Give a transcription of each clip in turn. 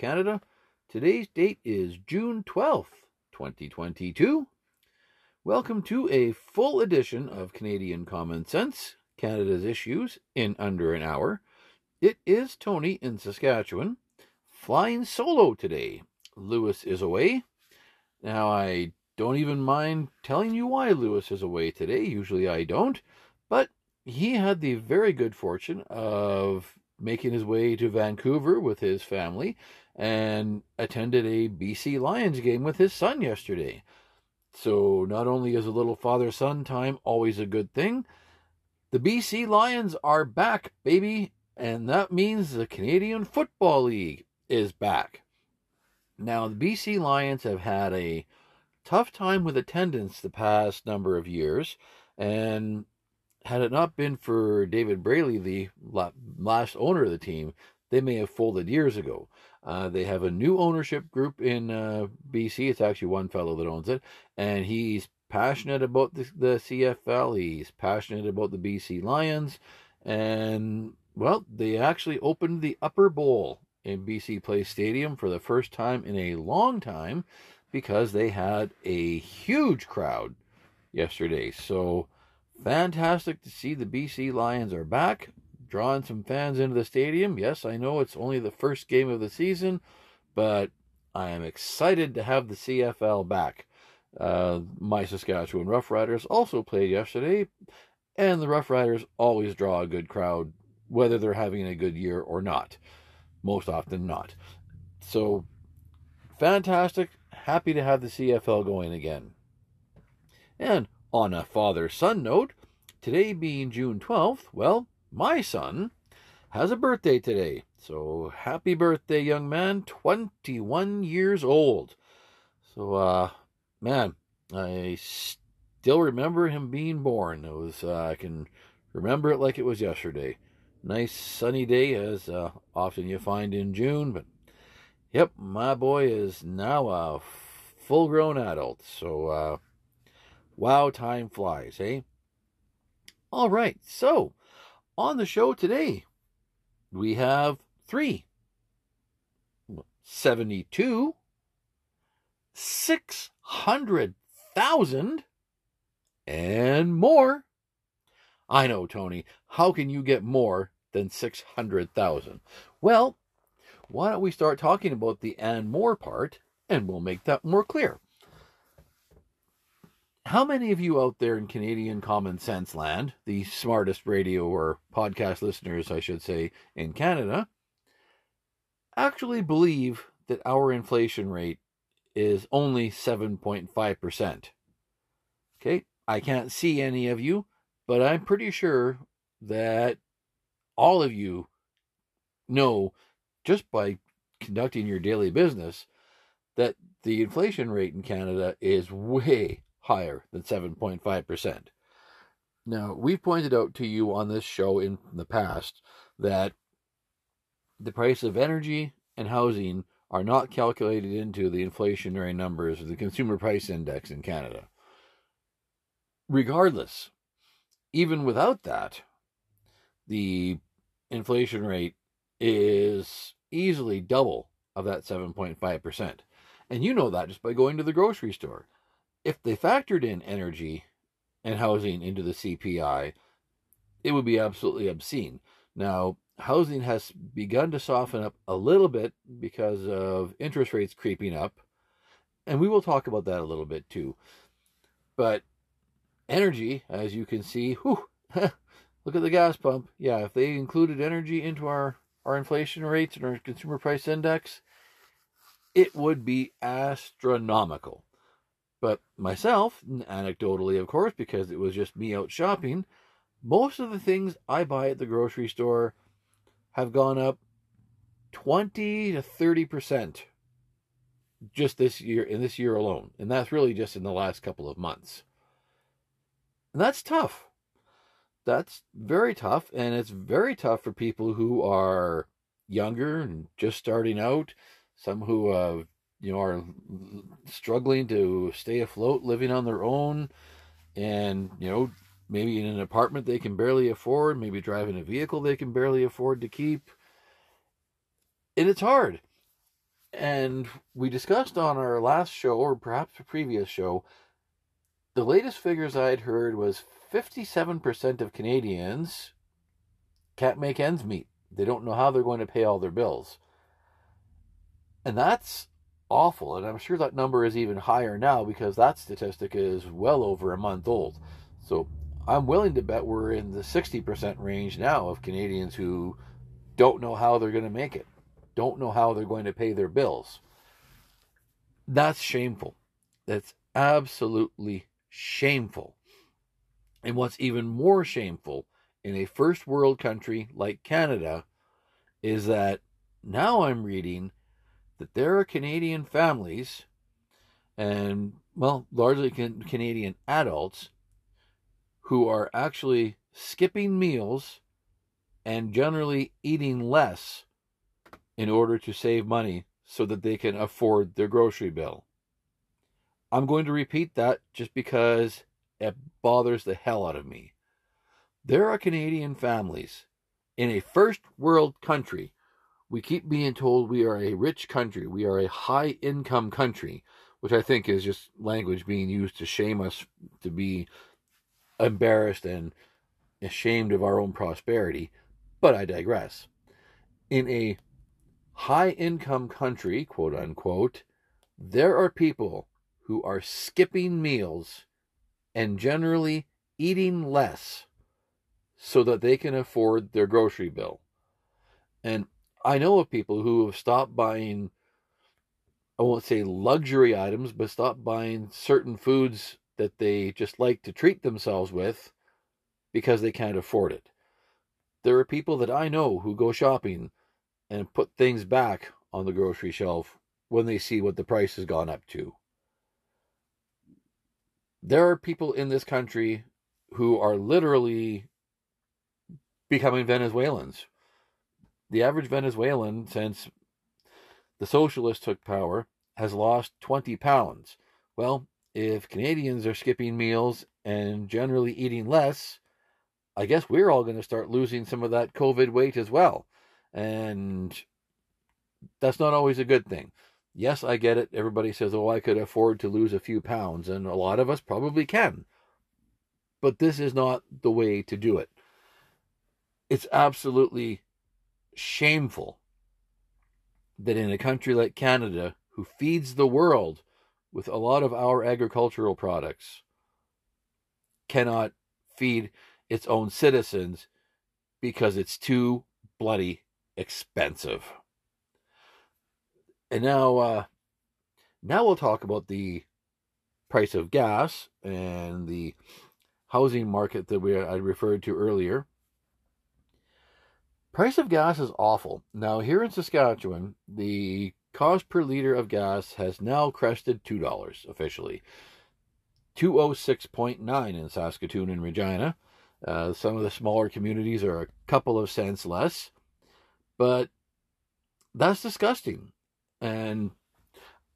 Canada. Today's date is June 12th, 2022. Welcome to a full edition of Canadian Common Sense, Canada's Issues, in under an hour. It is Tony in Saskatchewan, flying solo today. Lewis is away. Now, I don't even mind telling you why Lewis is away today. Usually I don't. But he had the very good fortune of making his way to Vancouver with his family and attended a BC Lions game with his son yesterday. So not only is a little father son time always a good thing, the BC Lions are back, baby, and that means the Canadian Football League is back. Now, the BC Lions have had a tough time with attendance the past number of years, and had it not been for David Braley, the last owner of the team, they may have folded years ago. Uh, they have a new ownership group in uh, BC. It's actually one fellow that owns it, and he's passionate about the, the CFL. He's passionate about the BC Lions, and well, they actually opened the Upper Bowl in BC Place Stadium for the first time in a long time because they had a huge crowd yesterday. So fantastic to see the BC Lions are back, drawing some fans into the stadium. Yes, I know it's only the first game of the season, but I am excited to have the CFL back. Uh, my Saskatchewan Roughriders also played yesterday, and the Roughriders always draw a good crowd, whether they're having a good year or not. Most often not. So, fantastic happy to have the CFL going again. And on a father son note, today being June 12th, well, my son has a birthday today. So happy birthday, young man, 21 years old. So, uh, man, I still remember him being born. It was, uh, I can remember it like it was yesterday. Nice sunny day, as uh, often you find in June, but Yep, my boy is now a full grown adult. So, uh, wow, time flies, eh? All right, so on the show today, we have three 72, 600,000, and more. I know, Tony. How can you get more than 600,000? Well, why don't we start talking about the and more part and we'll make that more clear. How many of you out there in Canadian common sense land, the smartest radio or podcast listeners, I should say, in Canada, actually believe that our inflation rate is only 7.5%? Okay, I can't see any of you, but I'm pretty sure that all of you know just by conducting your daily business that the inflation rate in Canada is way higher than 7.5%. Now, we've pointed out to you on this show in the past that the price of energy and housing are not calculated into the inflationary numbers of the consumer price index in Canada. Regardless, even without that, the inflation rate is easily double of that 7.5%. And you know that just by going to the grocery store. If they factored in energy and housing into the CPI, it would be absolutely obscene. Now, housing has begun to soften up a little bit because of interest rates creeping up. And we will talk about that a little bit too. But energy, as you can see, whew, look at the gas pump. Yeah, if they included energy into our our inflation rates and our consumer price index, it would be astronomical. But myself, anecdotally, of course, because it was just me out shopping, most of the things I buy at the grocery store have gone up 20 to 30% just this year, in this year alone. And that's really just in the last couple of months. And that's tough that's very tough, and it's very tough for people who are younger and just starting out. Some who, uh, you know, are struggling to stay afloat, living on their own, and you know, maybe in an apartment they can barely afford, maybe driving a vehicle they can barely afford to keep. And it's hard. And we discussed on our last show, or perhaps a previous show, the latest figures I'd heard was 57% of Canadians can't make ends meet. They don't know how they're going to pay all their bills. And that's awful. And I'm sure that number is even higher now because that statistic is well over a month old. So I'm willing to bet we're in the 60% range now of Canadians who don't know how they're going to make it, don't know how they're going to pay their bills. That's shameful. That's absolutely shameful. And what's even more shameful in a first world country like Canada is that now I'm reading that there are Canadian families and, well, largely can- Canadian adults who are actually skipping meals and generally eating less in order to save money so that they can afford their grocery bill. I'm going to repeat that just because it bothers the hell out of me. There are Canadian families in a first world country we keep being told we are a rich country, we are a high income country, which I think is just language being used to shame us to be embarrassed and ashamed of our own prosperity. But I digress. In a high income country, quote unquote, there are people who are skipping meals and generally eating less so that they can afford their grocery bill. And I know of people who have stopped buying, I won't say luxury items, but stopped buying certain foods that they just like to treat themselves with because they can't afford it. There are people that I know who go shopping and put things back on the grocery shelf when they see what the price has gone up to. There are people in this country who are literally becoming Venezuelans the average Venezuelan, since the socialists took power, has lost 20 pounds. Well, if Canadians are skipping meals and generally eating less, I guess we're all going to start losing some of that COVID weight as well. And that's not always a good thing. Yes, I get it. Everybody says, oh, I could afford to lose a few pounds, and a lot of us probably can. But this is not the way to do it. It's absolutely shameful that in a country like Canada, who feeds the world with a lot of our agricultural products, cannot feed its own citizens because it's too bloody expensive. And now, uh, now we'll talk about the price of gas and the housing market that we I referred to earlier. Price of gas is awful. Now, here in Saskatchewan, the cost per liter of gas has now crested $2 officially. 206.9 in Saskatoon and Regina. Uh, some of the smaller communities are a couple of cents less, but that's disgusting. And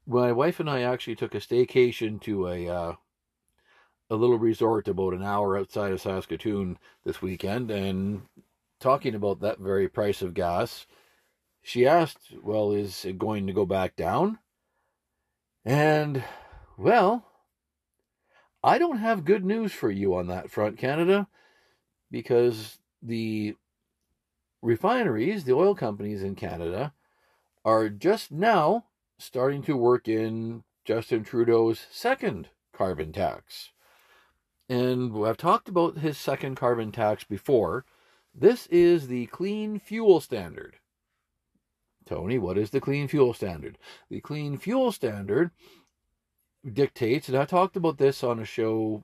my wife and I actually took a staycation to a uh, a little resort about an hour outside of Saskatoon this weekend, and talking about that very price of gas, she asked, Well, is it going to go back down? And, well, I don't have good news for you on that front, Canada, because the refineries, the oil companies in Canada, are just now starting to work in Justin Trudeau's second carbon tax. And I've talked about his second carbon tax before, this is the Clean Fuel Standard. Tony, what is the Clean Fuel Standard? The Clean Fuel Standard dictates, and I talked about this on a show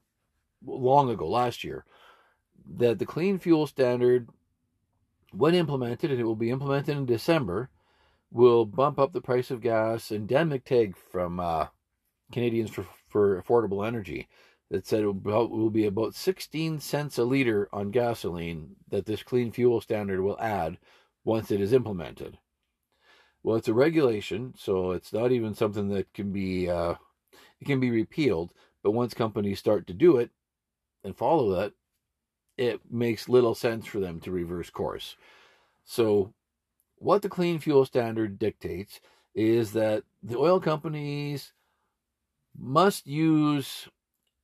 long ago, last year, that the Clean Fuel Standard, when implemented, and it will be implemented in December, will bump up the price of gas. And Dan McTeague from uh, Canadians for, for Affordable Energy that said it will be about 16 cents a liter on gasoline that this clean fuel standard will add once it is implemented. Well, it's a regulation, so it's not even something that can be uh, it can be repealed. But once companies start to do it and follow that, it makes little sense for them to reverse course. So, what the clean fuel standard dictates is that the oil companies must use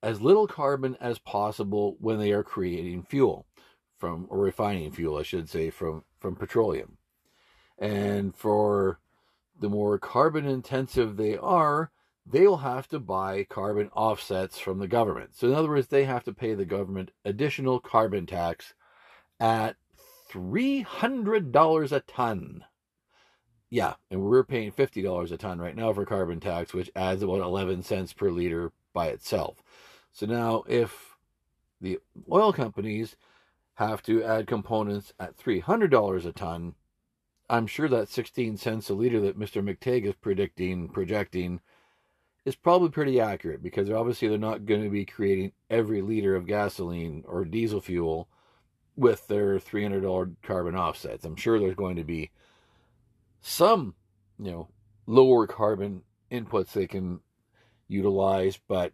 as little carbon as possible when they are creating fuel from or refining fuel, I should say, from from petroleum. And for the more carbon intensive they are, they will have to buy carbon offsets from the government. So, in other words, they have to pay the government additional carbon tax at $300 a ton. Yeah, and we're paying $50 a ton right now for carbon tax, which adds about 11 cents per liter by itself. So now, if the oil companies have to add components at $300 a ton, I'm sure that 16 cents a liter that Mr. McTeague is predicting, projecting, is probably pretty accurate because obviously they're not going to be creating every liter of gasoline or diesel fuel with their $300 carbon offsets. I'm sure there's going to be some, you know, lower carbon inputs they can utilize, but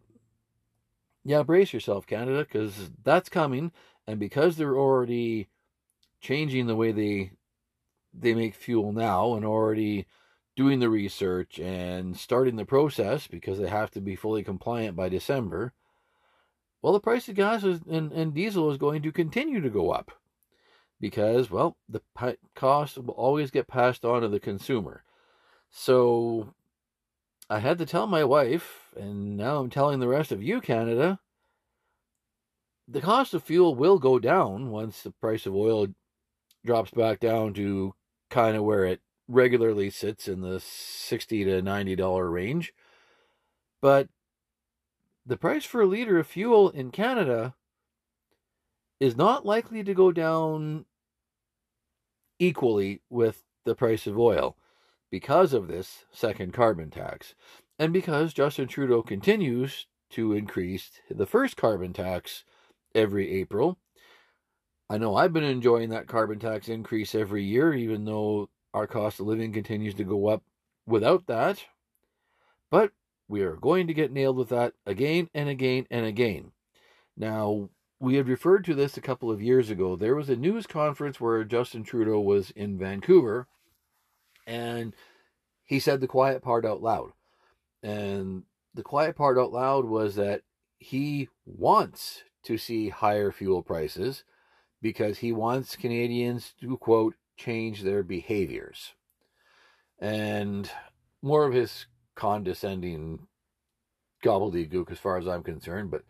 yeah, brace yourself, Canada, because that's coming, and because they're already changing the way they they make fuel now and already doing the research and starting the process because they have to be fully compliant by December. Well, the price of gas is, and, and diesel is going to continue to go up because, well, the cost will always get passed on to the consumer. So I had to tell my wife, and now I'm telling the rest of you, Canada, the cost of fuel will go down once the price of oil drops back down to kind of where it regularly sits in the 60 to 90 dollar range. But the price for a liter of fuel in Canada is not likely to go down equally with the price of oil because of this second carbon tax and because Justin Trudeau continues to increase the first carbon tax every April I know I've been enjoying that carbon tax increase every year, even though our cost of living continues to go up without that. But we are going to get nailed with that again and again and again. Now, we had referred to this a couple of years ago. There was a news conference where Justin Trudeau was in Vancouver and he said the quiet part out loud. And the quiet part out loud was that he wants to see higher fuel prices because he wants Canadians to, quote, change their behaviors. And more of his condescending gobbledygook as far as I'm concerned, but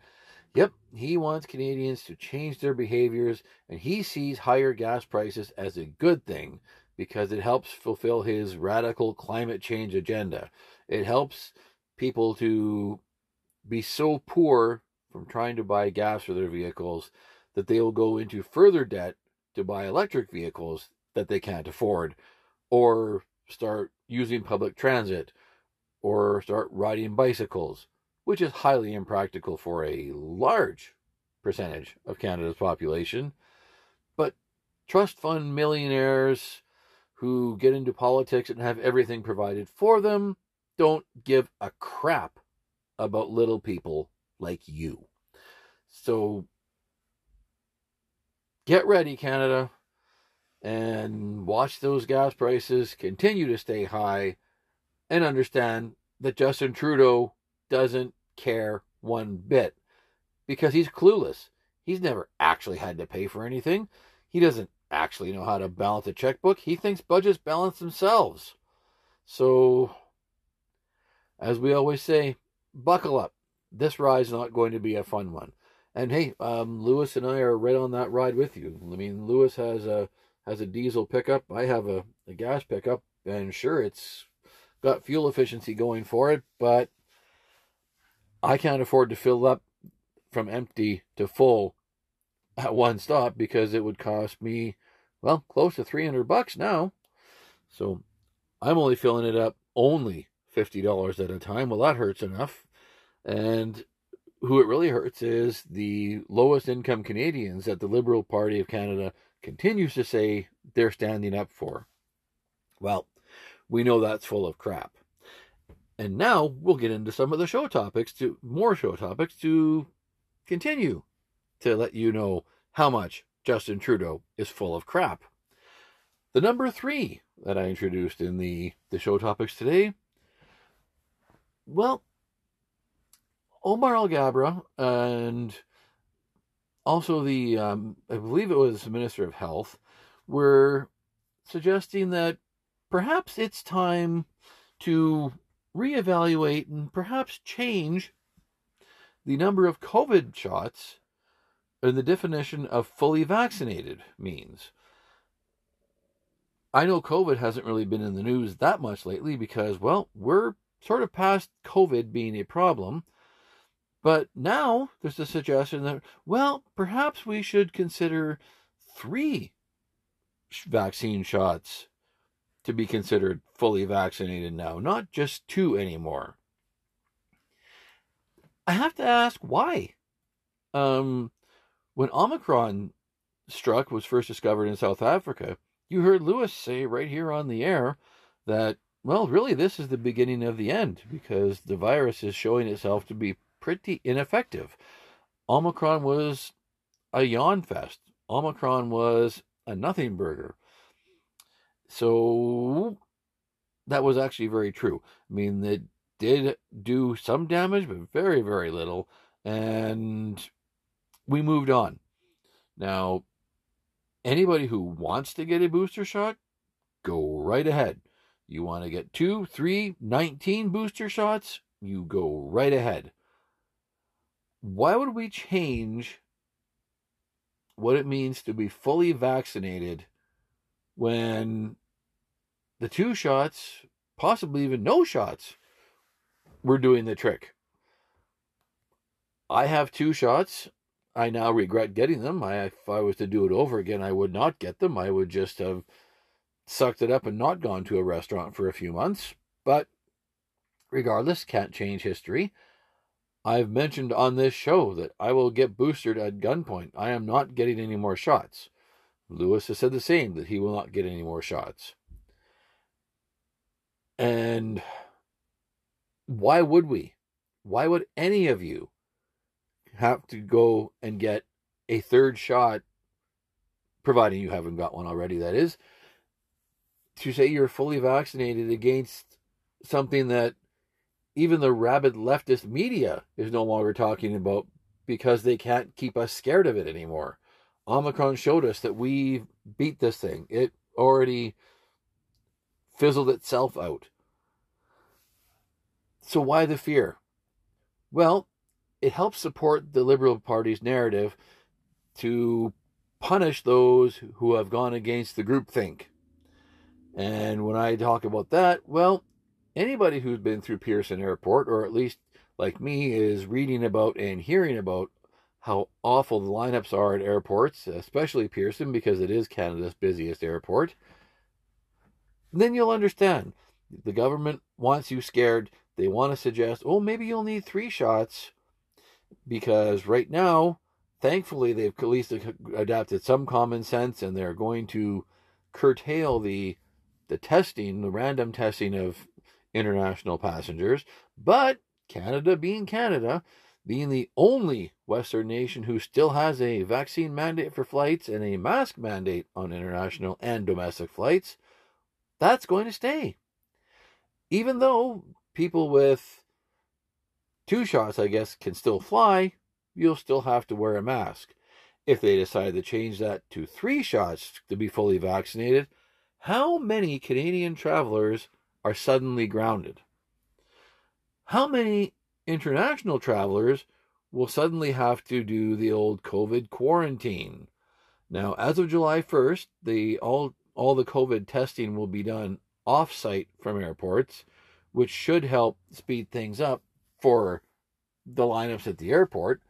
yep, he wants Canadians to change their behaviors, and he sees higher gas prices as a good thing because it helps fulfill his radical climate change agenda. It helps people to be so poor from trying to buy gas for their vehicles that they will go into further debt to buy electric vehicles that they can't afford or start using public transit or start riding bicycles, which is highly impractical for a large percentage of Canada's population. But trust fund millionaires who get into politics and have everything provided for them don't give a crap about little people like you. So get ready, Canada, and watch those gas prices continue to stay high and understand that Justin Trudeau doesn't care one bit because he's clueless. He's never actually had to pay for anything. He doesn't actually know how to balance a checkbook. He thinks budgets balance themselves. So, as we always say, buckle up. This ride's not going to be a fun one. And hey, um, Lewis and I are right on that ride with you. I mean, Lewis has a has a diesel pickup. I have a, a gas pickup, and sure, it's got fuel efficiency going for it, but I can't afford to fill up from empty to full at one stop because it would cost me, well, close to 300 bucks now. So I'm only filling it up only $50 at a time. Well, that hurts enough. And who it really hurts is the lowest income Canadians that the Liberal Party of Canada continues to say they're standing up for. Well, we know that's full of crap. And now we'll get into some of the show topics to more show topics to continue to let you know how much Justin Trudeau is full of crap. The number three that I introduced in the, the show topics today, well, Omar Alghabra and also the, um, I believe it was the Minister of Health, were suggesting that perhaps it's time to reevaluate and perhaps change the number of COVID shots and the definition of fully vaccinated means. I know COVID hasn't really been in the news that much lately because, well, we're sort of past COVID being a problem. But now there's a suggestion that, well, perhaps we should consider three vaccine shots to be considered fully vaccinated now, not just two anymore. I have to ask why. Um, when Omicron struck was first discovered in South Africa, you heard Lewis say right here on the air that, well, really, this is the beginning of the end because the virus is showing itself to be pretty ineffective. Omicron was a yawn fest. Omicron was a nothing burger. So that was actually very true. I mean, it did do some damage, but very, very little. And we moved on. Now, anybody who wants to get a booster shot, go right ahead. You want to get two, three, 19 booster shots, you go right ahead. Why would we change what it means to be fully vaccinated when the two shots, possibly even no shots, were doing the trick? I have two shots. I now regret getting them. I, if I was to do it over again, I would not get them. I would just have sucked it up and not gone to a restaurant for a few months. But regardless, can't change history. I've mentioned on this show that I will get boosted at gunpoint. I am not getting any more shots. Lewis has said the same, that he will not get any more shots. And why would we? Why would any of you have to go and get a third shot, providing you haven't got one already, that is, to say you're fully vaccinated against something that even the rabid leftist media is no longer talking about because they can't keep us scared of it anymore. Omicron showed us that we beat this thing. It already fizzled itself out. So why the fear? Well, it helps support the Liberal Party's narrative to punish those who have gone against the groupthink. And when I talk about that, well, anybody who's been through Pearson Airport, or at least like me, is reading about and hearing about how awful the lineups are at airports, especially Pearson, because it is Canada's busiest airport, then you'll understand. The government wants you scared. They want to suggest, oh, maybe you'll need three shots because right now, thankfully, they've at least adapted some common sense and they're going to curtail the the testing, the random testing of international passengers. But Canada, being Canada, being the only Western nation who still has a vaccine mandate for flights and a mask mandate on international and domestic flights, that's going to stay. Even though people with Two shots, I guess, can still fly. You'll still have to wear a mask. If they decide to change that to three shots to be fully vaccinated, how many Canadian travelers are suddenly grounded? How many international travelers will suddenly have to do the old COVID quarantine? Now, as of July 1st, the all all the COVID testing will be done off-site from airports, which should help speed things up for the lineups at the airport,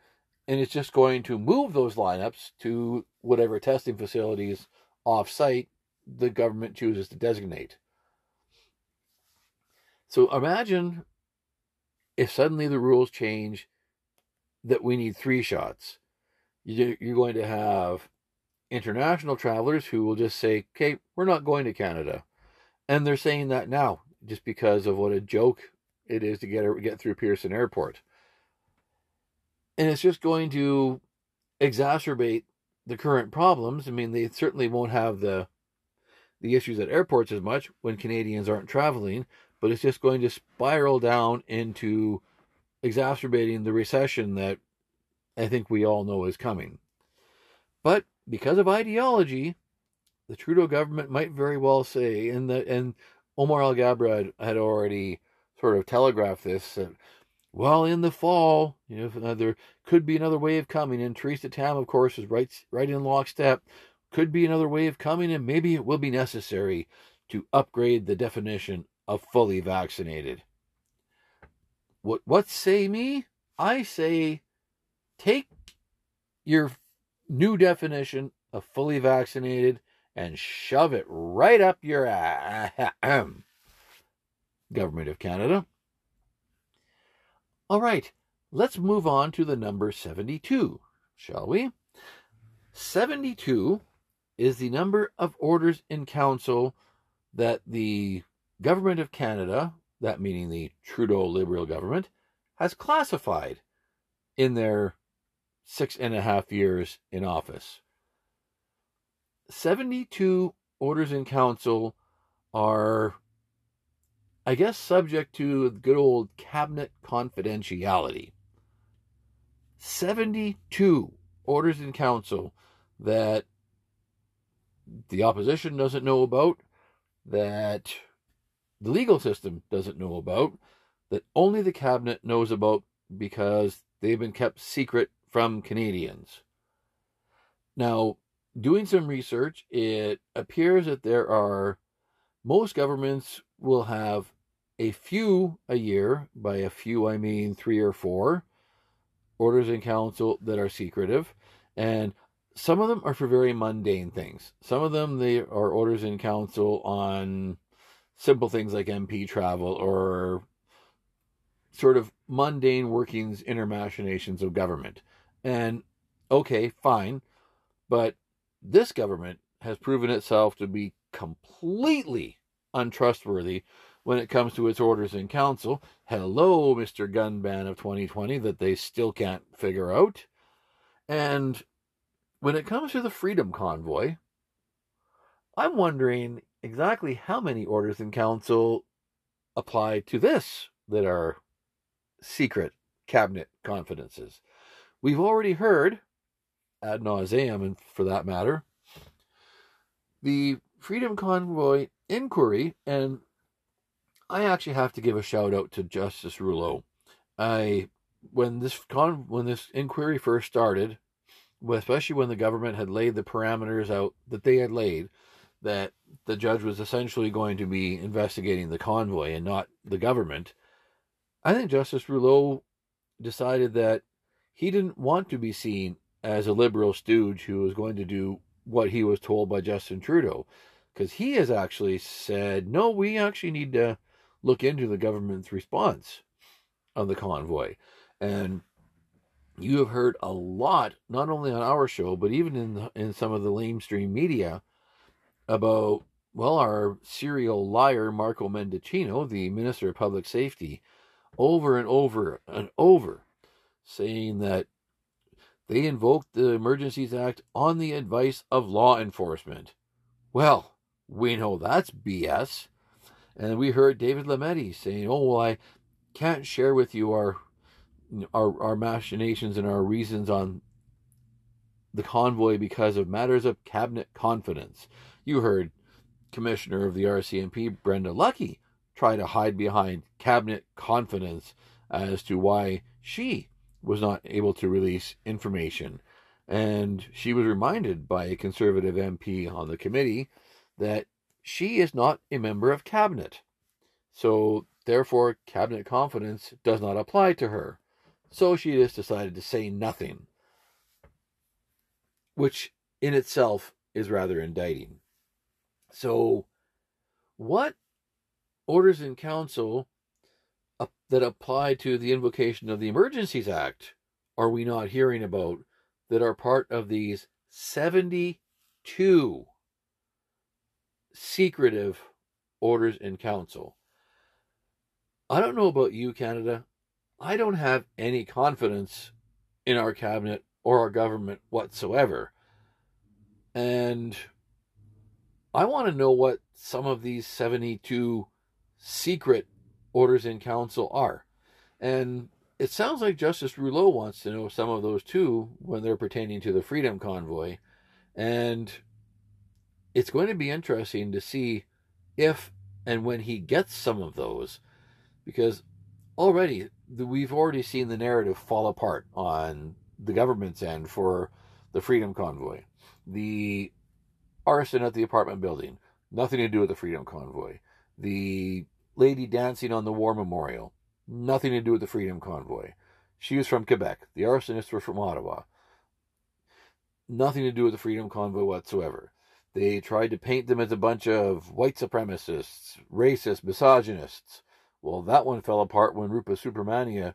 and it's just going to move those lineups to whatever testing facilities off site the government chooses to designate. So imagine if suddenly the rules change that we need three shots. You're going to have international travelers who will just say, okay, we're not going to Canada. And they're saying that now just because of what a joke it is to get get through Pearson Airport. And it's just going to exacerbate the current problems. I mean, they certainly won't have the the issues at airports as much when Canadians aren't traveling, but it's just going to spiral down into exacerbating the recession that I think we all know is coming. But because of ideology, the Trudeau government might very well say, and the and Omar Alghabra had already sort of telegraph this. Uh, well, in the fall, you know, uh, there could be another wave coming, and Theresa Tam, of course, is right, right in lockstep. Could be another wave coming, and maybe it will be necessary to upgrade the definition of fully vaccinated. What what say me? I say take your new definition of fully vaccinated and shove it right up your ass. Government of Canada. All right, let's move on to the number 72, shall we? 72 is the number of orders in council that the Government of Canada, that meaning the Trudeau Liberal government, has classified in their six and a half years in office. 72 orders in council are, I guess, subject to the good old cabinet confidentiality. 72 orders in council that the opposition doesn't know about, that the legal system doesn't know about, that only the cabinet knows about because they've been kept secret from Canadians. Now, doing some research, it appears that there are most governments will have a few a year. By a few, I mean three or four orders in council that are secretive, and some of them are for very mundane things. Some of them they are orders in council on simple things like MP travel or sort of mundane workings, inner machinations of government. And okay, fine, but this government has proven itself to be completely untrustworthy when it comes to its orders in council. Hello, Mr. Gun Ban of 2020, that they still can't figure out. And when it comes to the Freedom Convoy, I'm wondering exactly how many orders in council apply to this that are secret cabinet confidences. We've already heard ad nauseum, and for that matter, the Freedom Convoy inquiry, and I actually have to give a shout out to Justice Rouleau. I when this con when this inquiry first started, especially when the government had laid the parameters out that they had laid, that the judge was essentially going to be investigating the convoy and not the government. I think Justice Rouleau decided that he didn't want to be seen as a liberal stooge who was going to do what he was told by Justin Trudeau. Because he has actually said, no, we actually need to look into the government's response on the convoy. And you have heard a lot, not only on our show, but even in the, in some of the lamestream media, about well, our serial liar Marco Mendicino, the Minister of Public Safety, over and over and over, saying that they invoked the Emergencies Act on the advice of law enforcement. Well, we know that's BS. And we heard David Lametti saying, "Oh, well, I can't share with you our our our machinations and our reasons on the convoy because of matters of cabinet confidence." You heard Commissioner of the RCMP Brenda Lucki try to hide behind cabinet confidence as to why she was not able to release information. And she was reminded by a conservative MP on the committee that she is not a member of cabinet. So, therefore, cabinet confidence does not apply to her. So she has decided to say nothing, which in itself is rather indicting. So, what orders in council that apply to the invocation of the Emergencies Act are we not hearing about that are part of these 72 secretive orders in council? I don't know about you, Canada. I don't have any confidence in our cabinet or our government whatsoever. And I want to know what some of these 72 secret orders in council are. And it sounds like Justice Rouleau wants to know some of those too when they're pertaining to the Freedom Convoy. And it's going to be interesting to see if and when he gets some of those, because already we've already seen the narrative fall apart on the government's end for the Freedom Convoy. The arson at the apartment building, nothing to do with the Freedom Convoy. The lady dancing on the War Memorial, nothing to do with the Freedom Convoy. She was from Quebec. The arsonists were from Ottawa. Nothing to do with the Freedom Convoy whatsoever. They tried to paint them as a bunch of white supremacists, racist, misogynists. Well, that one fell apart when Rupa Subramanya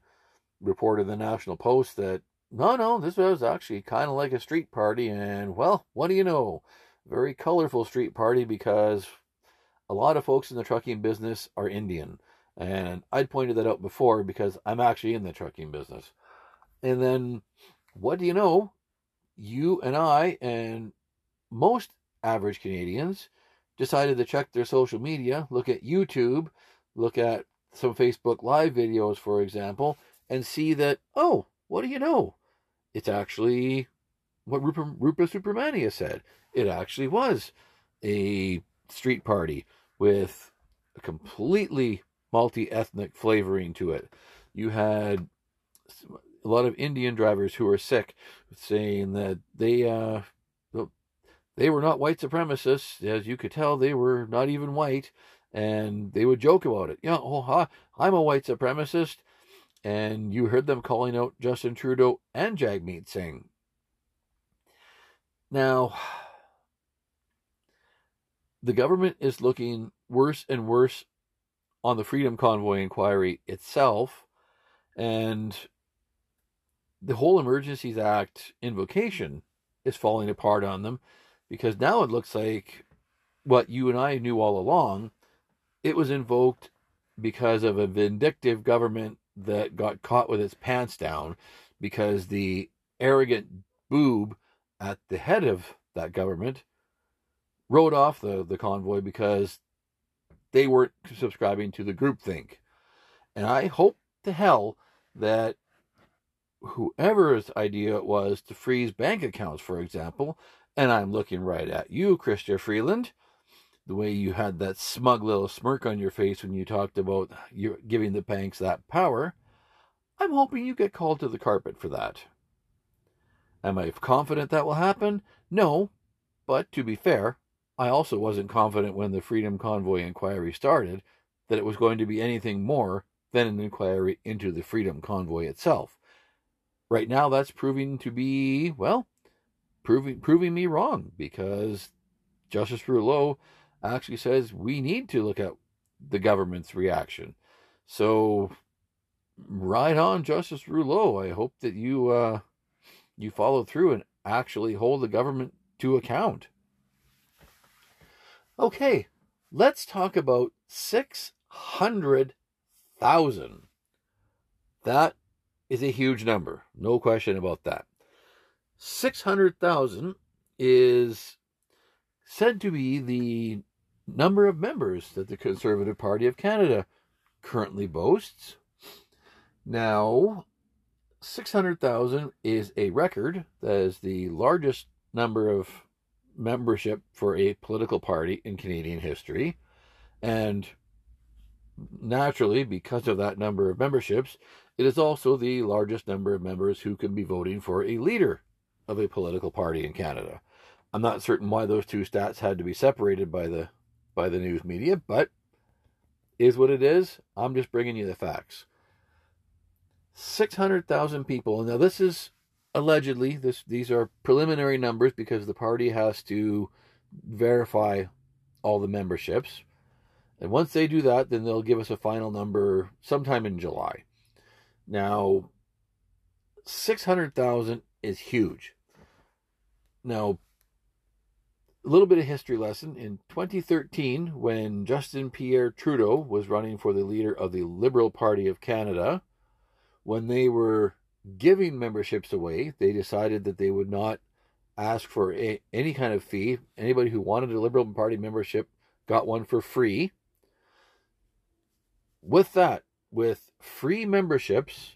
reported the National Post that no, no, this was actually kind of like a street party, and well, what do you know? Very colorful street party because a lot of folks in the trucking business are Indian. And I'd pointed that out before because I'm actually in the trucking business. And then, what do you know? You and I and most average Canadians decided to check their social media, look at YouTube, look at some Facebook Live videos, for example, and see that, oh, what do you know? It's actually what Rupa, Rupa Subramanya said. It actually was a street party with a completely multi ethnic flavoring to it. You had a lot of Indian drivers who were sick saying that they uh, they were not white supremacists. As you could tell, they were not even white and they would joke about it. Yeah, oh, I'm a white supremacist. And you heard them calling out Justin Trudeau and Jagmeet Singh. Now, the government is looking worse and worse on the Freedom Convoy inquiry itself, and the whole Emergencies Act invocation is falling apart on them because now it looks like what you and I knew all along it was invoked because of a vindictive government that got caught with its pants down because the arrogant boob at the head of that government rode off the, the convoy because they weren't subscribing to the groupthink. And I hope to hell that whoever's idea it was to freeze bank accounts, for example, and I'm looking right at you, Chrystia Freeland, the way you had that smug little smirk on your face when you talked about you giving the banks that power, I'm hoping you get called to the carpet for that. Am I confident that will happen? No, but to be fair, I also wasn't confident when the Freedom Convoy inquiry started that it was going to be anything more than an inquiry into the Freedom Convoy itself. Right now, that's proving to be, well, proving, proving me wrong because Justice Rouleau actually says we need to look at the government's reaction. So, right on, Justice Rouleau. I hope that you uh, you follow through and actually hold the government to account. Okay, let's talk about six hundred thousand. That is a huge number, no question about that. Six hundred thousand is said to be the number of members that the Conservative Party of Canada currently boasts. Now, 600,000 is a record. That is the largest number of membership for a political party in Canadian history. And naturally, because of that number of memberships, it is also the largest number of members who can be voting for a leader of a political party in Canada. I'm not certain why those two stats had to be separated by the by the news media, but is what it is. I'm just bringing you the facts. 600,000 people. Now this is allegedly this these are preliminary numbers because the party has to verify all the memberships. And once they do that, then they'll give us a final number sometime in July. Now 600,000 is huge. Now a little bit of history lesson. In 2013, when Justin Pierre Trudeau was running for the leader of the Liberal Party of Canada, when they were giving memberships away, they decided that they would not ask for a, any kind of fee. Anybody who wanted a Liberal Party membership got one for free. With that, with free memberships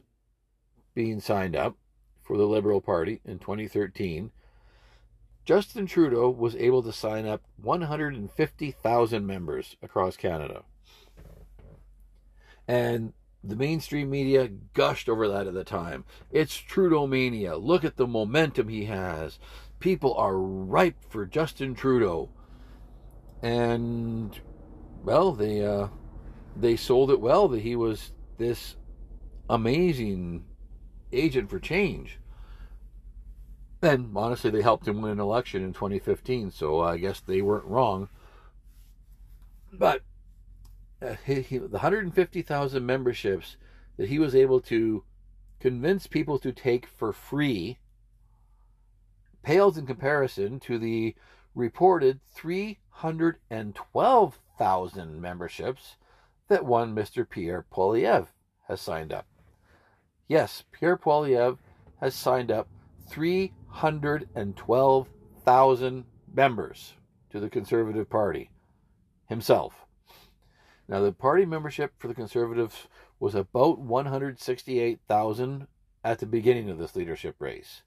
being signed up for the Liberal Party in 2013, Justin Trudeau was able to sign up 150,000 members across Canada. And the mainstream media gushed over that at the time. It's Trudeau mania. Look at the momentum he has. People are ripe for Justin Trudeau. And well, they uh, they sold it well that he was this amazing agent for change. And honestly, they helped him win an election in 2015, so I guess they weren't wrong. But uh, he, he, the 150,000 memberships that he was able to convince people to take for free pales in comparison to the reported 312,000 memberships that one Mr. Pierre Poilievre has signed up. Yes, Pierre Poilievre has signed up 312,000 members to the Conservative Party himself. Now, the party membership for the Conservatives was about 168,000 at the beginning of this leadership race.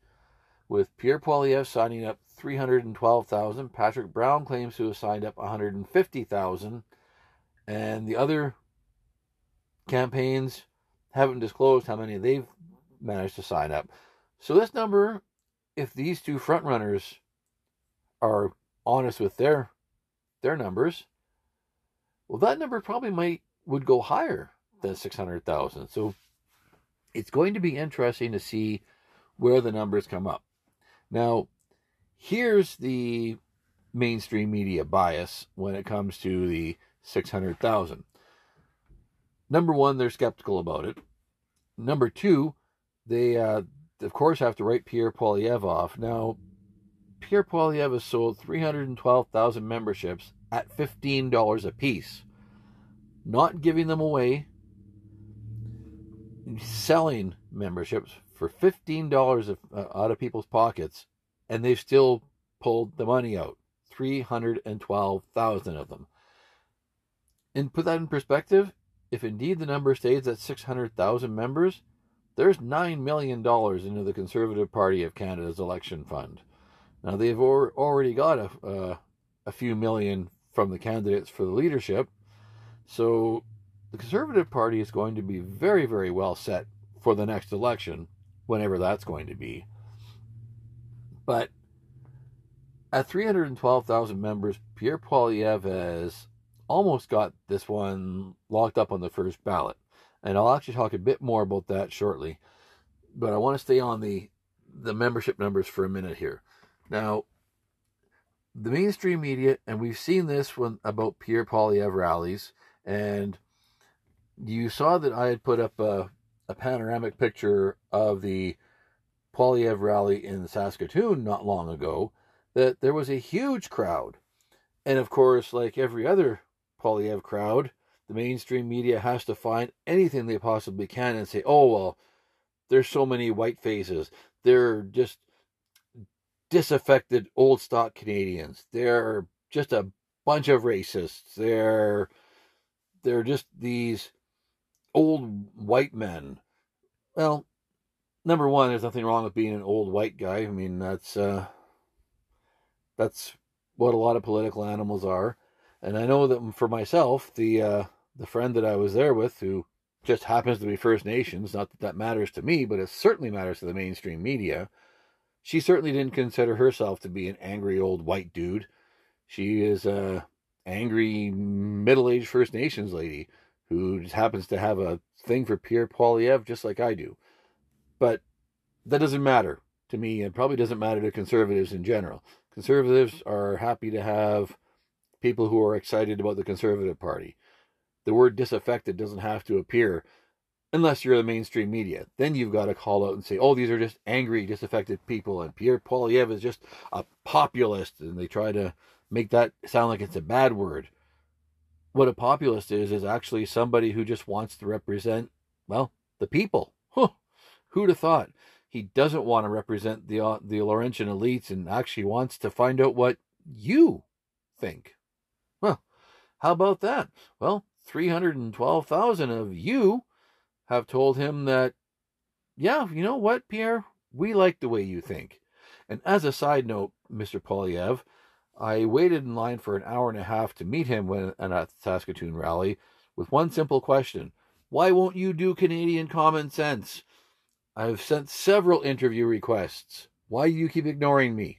With Pierre Poilievre signing up 312,000, Patrick Brown claims to have signed up 150,000, and the other campaigns haven't disclosed how many they've managed to sign up. So this number, if these two frontrunners are honest with their their numbers, well, that number probably might would go higher than six hundred thousand. So it's going to be interesting to see where the numbers come up. Now, here's the mainstream media bias when it comes to the six hundred thousand. Number one, they're skeptical about it. Number two, they uh, of course have to write Pierre Poilievre off. Now, Pierre Poilievre has sold 312,000 memberships at $15 a piece. Not giving them away, selling memberships for $15 of, uh, out of people's pockets, and they've still pulled the money out 312,000 of them. And put that in perspective, if indeed the number stays at 600,000 members, there's $9 million into the Conservative Party of Canada's election fund. Now, they've already got a, uh, a few million from the candidates for the leadership. So the Conservative Party is going to be very, very well set for the next election, whenever that's going to be. But at 312,000 members, Pierre Poilievre has almost got this one locked up on the first ballot. And I'll actually talk a bit more about that shortly. But I want to stay on the the membership numbers for a minute here. Now, the mainstream media, and we've seen this when about Pierre Poilievre rallies, and you saw that I had put up a, a panoramic picture of the Poilievre rally in Saskatoon not long ago, that there was a huge crowd. And of course, like every other Poilievre crowd, the mainstream media has to find anything they possibly can and say, oh, well, there's so many white faces. They're just disaffected old stock Canadians. They're just a bunch of racists. They're they're just these old white men. Well, number one, there's nothing wrong with being an old white guy. I mean, that's uh, that's what a lot of political animals are. And I know that for myself, the uh, the friend that I was there with, who just happens to be First Nations, not that that matters to me, but it certainly matters to the mainstream media she certainly didn't consider herself to be an angry old white dude. She is a angry middle-aged First Nations lady who just happens to have a thing for Pierre Poilievre just like I do. But that doesn't matter to me and probably doesn't matter to conservatives in general. Conservatives are happy to have people who are excited about the Conservative Party. The word disaffected doesn't have to appear unless you're the mainstream media. Then you've got to call out and say, oh, these are just angry, disaffected people, and Pierre Poilievre is just a populist, and they try to make that sound like it's a bad word. What a populist is, is actually somebody who just wants to represent, well, the people. Huh. Who'd have thought? he doesn't want to represent the uh, the Laurentian elites and actually wants to find out what you think. Well, how about that? Well, 312,000 of you have told him that, yeah, you know what, Pierre? We like the way you think. And as a side note, Mr. Poilievre, I waited in line for an hour and a half to meet him when at a Saskatoon rally with one simple question Why won't you do Canadian common sense? I've sent several interview requests. Why do you keep ignoring me?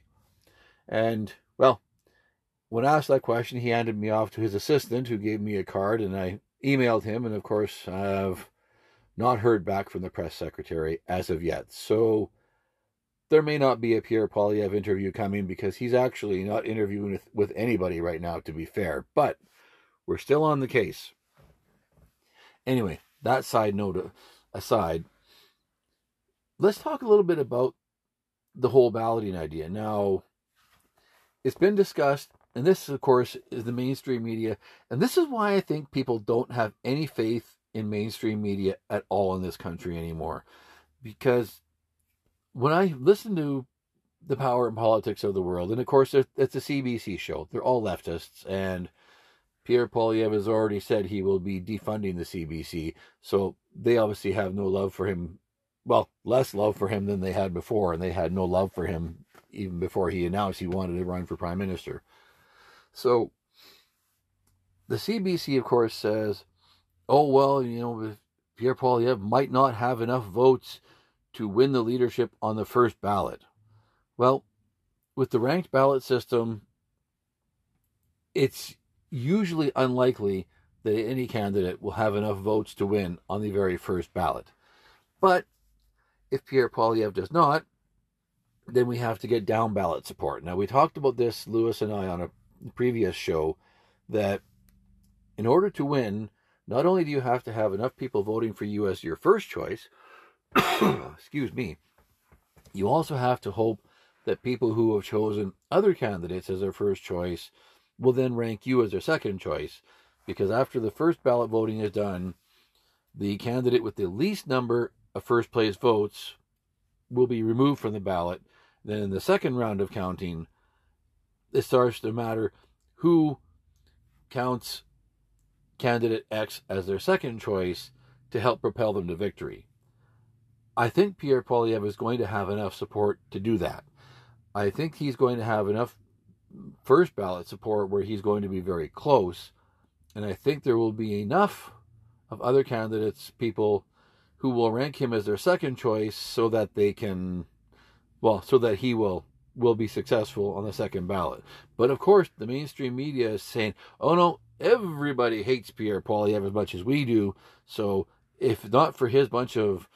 And, well, when asked that question, he handed me off to his assistant, who gave me a card, and I emailed him. And of course, I've not heard back from the press secretary as of yet. So there may not be a Pierre Poilievre interview coming because he's actually not interviewing with, with anybody right now, to be fair. But we're still on the case. Anyway, that side note aside, let's talk a little bit about the whole balloting idea. Now, it's been discussed, and this, of course, is the mainstream media, and this is why I think people don't have any faith in mainstream media at all in this country anymore. Because when I listen to the power and politics of the world, and of course, it's a CBC show, they're all leftists, and Pierre Poilievre has already said he will be defunding the CBC, so they obviously have no love for him well, less love for him than they had before, and they had no love for him even before he announced he wanted to run for prime minister. So, the CBC, of course, says, oh, well, you know, Pierre Poilievre might not have enough votes to win the leadership on the first ballot. Well, with the ranked ballot system, it's usually unlikely that any candidate will have enough votes to win on the very first ballot. But if Pierre Poilievre does not, then we have to get down ballot support. Now, we talked about this, Lewis and I, on a previous show, that in order to win, not only do you have to have enough people voting for you as your first choice, excuse me, you also have to hope that people who have chosen other candidates as their first choice will then rank you as their second choice. Because after the first ballot voting is done, the candidate with the least number of first place votes will be removed from the ballot. Then in the second round of counting, it starts to matter who counts candidate X as their second choice to help propel them to victory. I think Pierre Poilievre is going to have enough support to do that. I think he's going to have enough first ballot support where he's going to be very close. And I think there will be enough of other candidates, people who will rank him as their second choice so that they can well so that he will will be successful on the second ballot. But of course the mainstream media is saying oh no everybody hates pierre poilievre as much as we do. So if not for his bunch of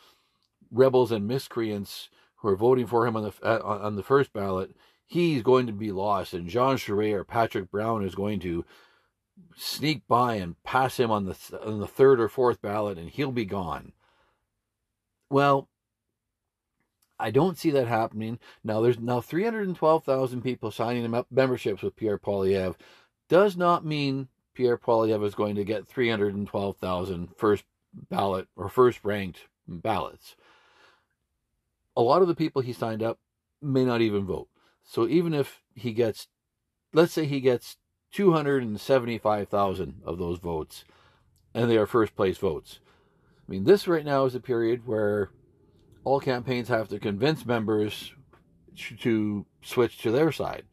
rebels and miscreants who are voting for him on the uh, on the first ballot he's going to be lost and jean charest or patrick brown is going to sneak by and pass him on the on the third or fourth ballot and he'll be gone. Well, I don't see that happening. Now there's now 312,000 people signing up memberships with Pierre Poilievre. Does not mean Pierre Poilievre is going to get 312,000 first ballot or first ranked ballots. A lot of the people he signed up may not even vote. So even if he gets, let's say he gets 275,000 of those votes, and they are first place votes, I mean, this right now is a period where all campaigns have to convince members to switch to their side.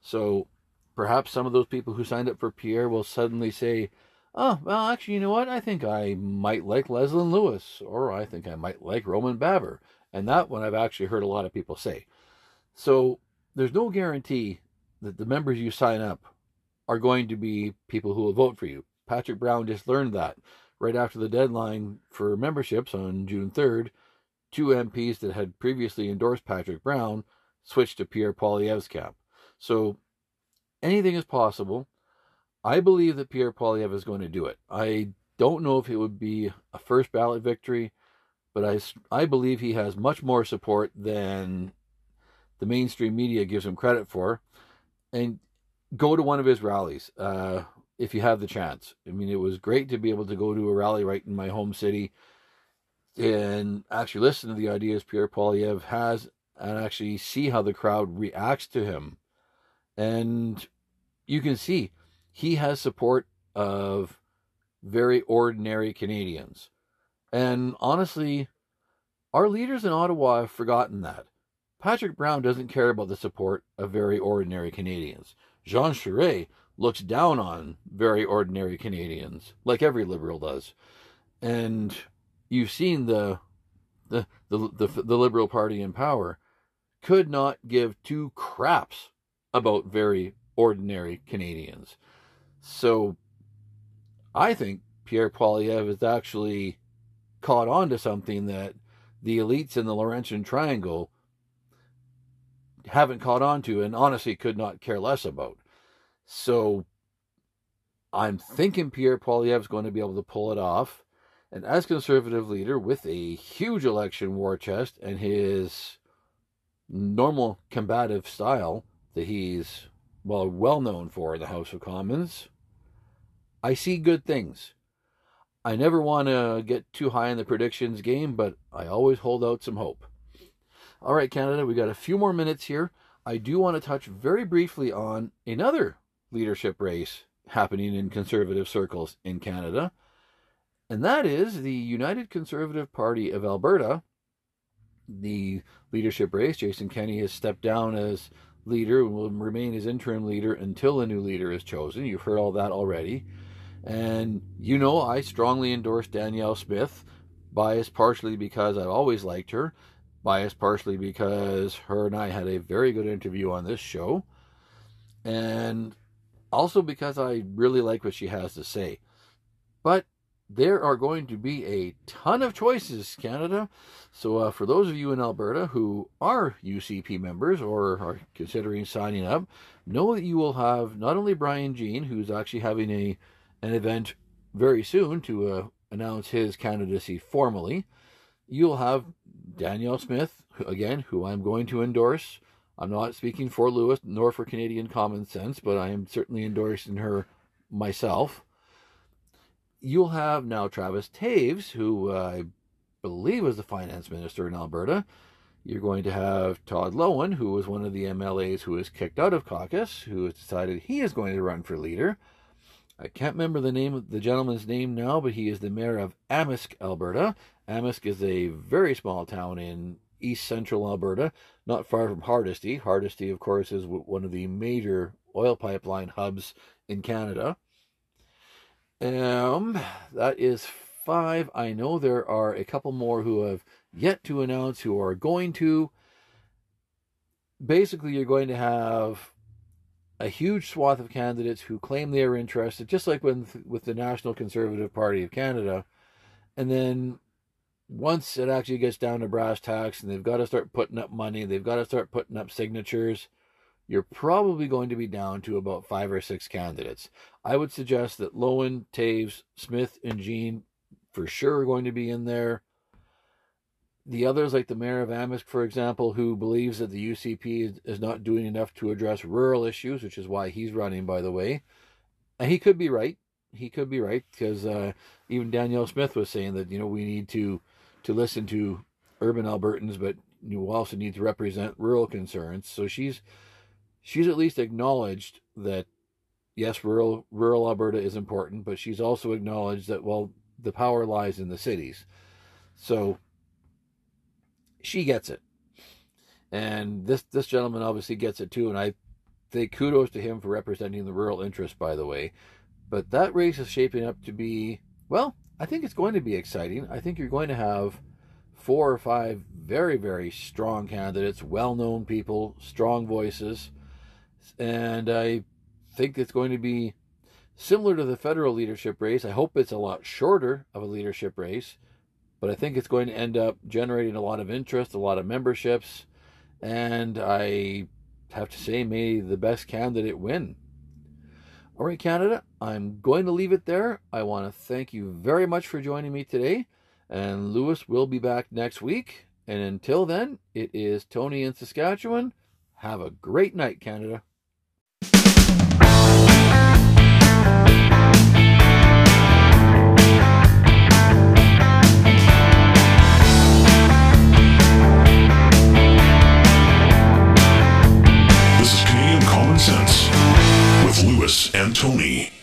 So perhaps some of those people who signed up for Pierre will suddenly say, oh, well, actually, you know what? I think I might like Leslyn Lewis, or I think I might like Roman Baber. And that one I've actually heard a lot of people say. So there's no guarantee that the members you sign up are going to be people who will vote for you. Patrick Brown just learned that right after the deadline for memberships on June 3rd, two MPs that had previously endorsed Patrick Brown switched to Pierre camp. So anything is possible. I believe that Pierre Poilievre is going to do it. I don't know if it would be a first ballot victory, but I, I believe he has much more support than the mainstream media gives him credit for. And go to one of his rallies. Uh, if you have the chance. I mean, it was great to be able to go to a rally right in my home city. And actually listen to the ideas Pierre Poilievre has and actually see how the crowd reacts to him. And you can see he has support of very ordinary Canadians. And honestly, our leaders in Ottawa have forgotten that. Patrick Brown doesn't care about the support of very ordinary Canadians. Jean Charest looks down on very ordinary Canadians, like every liberal does. And you've seen the the the, the, the Liberal Party in power could not give two craps about very ordinary Canadians. So I think Pierre Poilievre has actually caught on to something that the elites in the Laurentian Triangle haven't caught on to and honestly could not care less about. So I'm thinking Pierre Poilievre is going to be able to pull it off. And as conservative leader with a huge election war chest and his normal combative style that he's well well known for in the House of Commons, I see good things. I never want to get too high in the predictions game, but I always hold out some hope. All right, Canada, we got a few more minutes here. I do want to touch very briefly on another leadership race happening in conservative circles in Canada, and that is the United Conservative Party of Alberta. The leadership race, Jason Kenney has stepped down as leader and will remain as interim leader until a new leader is chosen. You've heard all that already. And you know, I strongly endorse Danielle Smith, biased partially because I've always liked her, biased partially because her and I had a very good interview on this show, and also because I really like what she has to say. But there are going to be a ton of choices, Canada. So, uh, for those of you in Alberta who are UCP members or are considering signing up, know that you will have not only Brian Jean, who's actually having a an event very soon to uh, announce his candidacy formally, you'll have Danielle Smith, again, who I'm going to endorse. I'm not speaking for Lewis nor for Canadian Common Sense, but I am certainly endorsing her myself you'll have now Travis Toews, who uh, I believe was the finance minister in Alberta. You're going to have Todd Loewen, who was one of the MLAs who was kicked out of caucus, who has decided he is going to run for leader. I can't remember the name of the gentleman's name now, but he is the mayor of Amisk, Alberta. Amisk is a very small town in east central Alberta, not far from Hardisty. Hardisty, of course, is one of the major oil pipeline hubs in Canada. Um, that is five. I know there are a couple more who have yet to announce who are going to. Basically, you're going to have a huge swath of candidates who claim they are interested, just like with with the National Conservative Party of Canada, and then once it actually gets down to brass tacks and they've got to start putting up money, they've got to start putting up signatures you're probably going to be down to about five or six candidates. I would suggest that Loewen, Toews, Smith, and Jean for sure are going to be in there. The others, like the mayor of Amisk, for example, who believes that the UCP is, not doing enough to address rural issues, which is why he's running, by the way. And he could be right. He could be right because uh, even Danielle Smith was saying that you know we need to to listen to urban Albertans, but you also need to represent rural concerns. So she's she's at least acknowledged that yes, rural rural Alberta is important, but she's also acknowledged that well, the power lies in the cities. So she gets it. And this this gentleman obviously gets it too, and I say kudos to him for representing the rural interest, by the way. But that race is shaping up to be well, I think it's going to be exciting. I think you're going to have four or five very, very strong candidates, well known people, strong voices and I think it's going to be similar to the federal leadership race. I hope it's a lot shorter of a leadership race, but I think it's going to end up generating a lot of interest, a lot of memberships, and I have to say, may the best candidate win. All right, Canada, I'm going to leave it there. I want to thank you very much for joining me today, and Lewis will be back next week. And until then, it is Tony in Saskatchewan. Have a great night, Canada. Tony.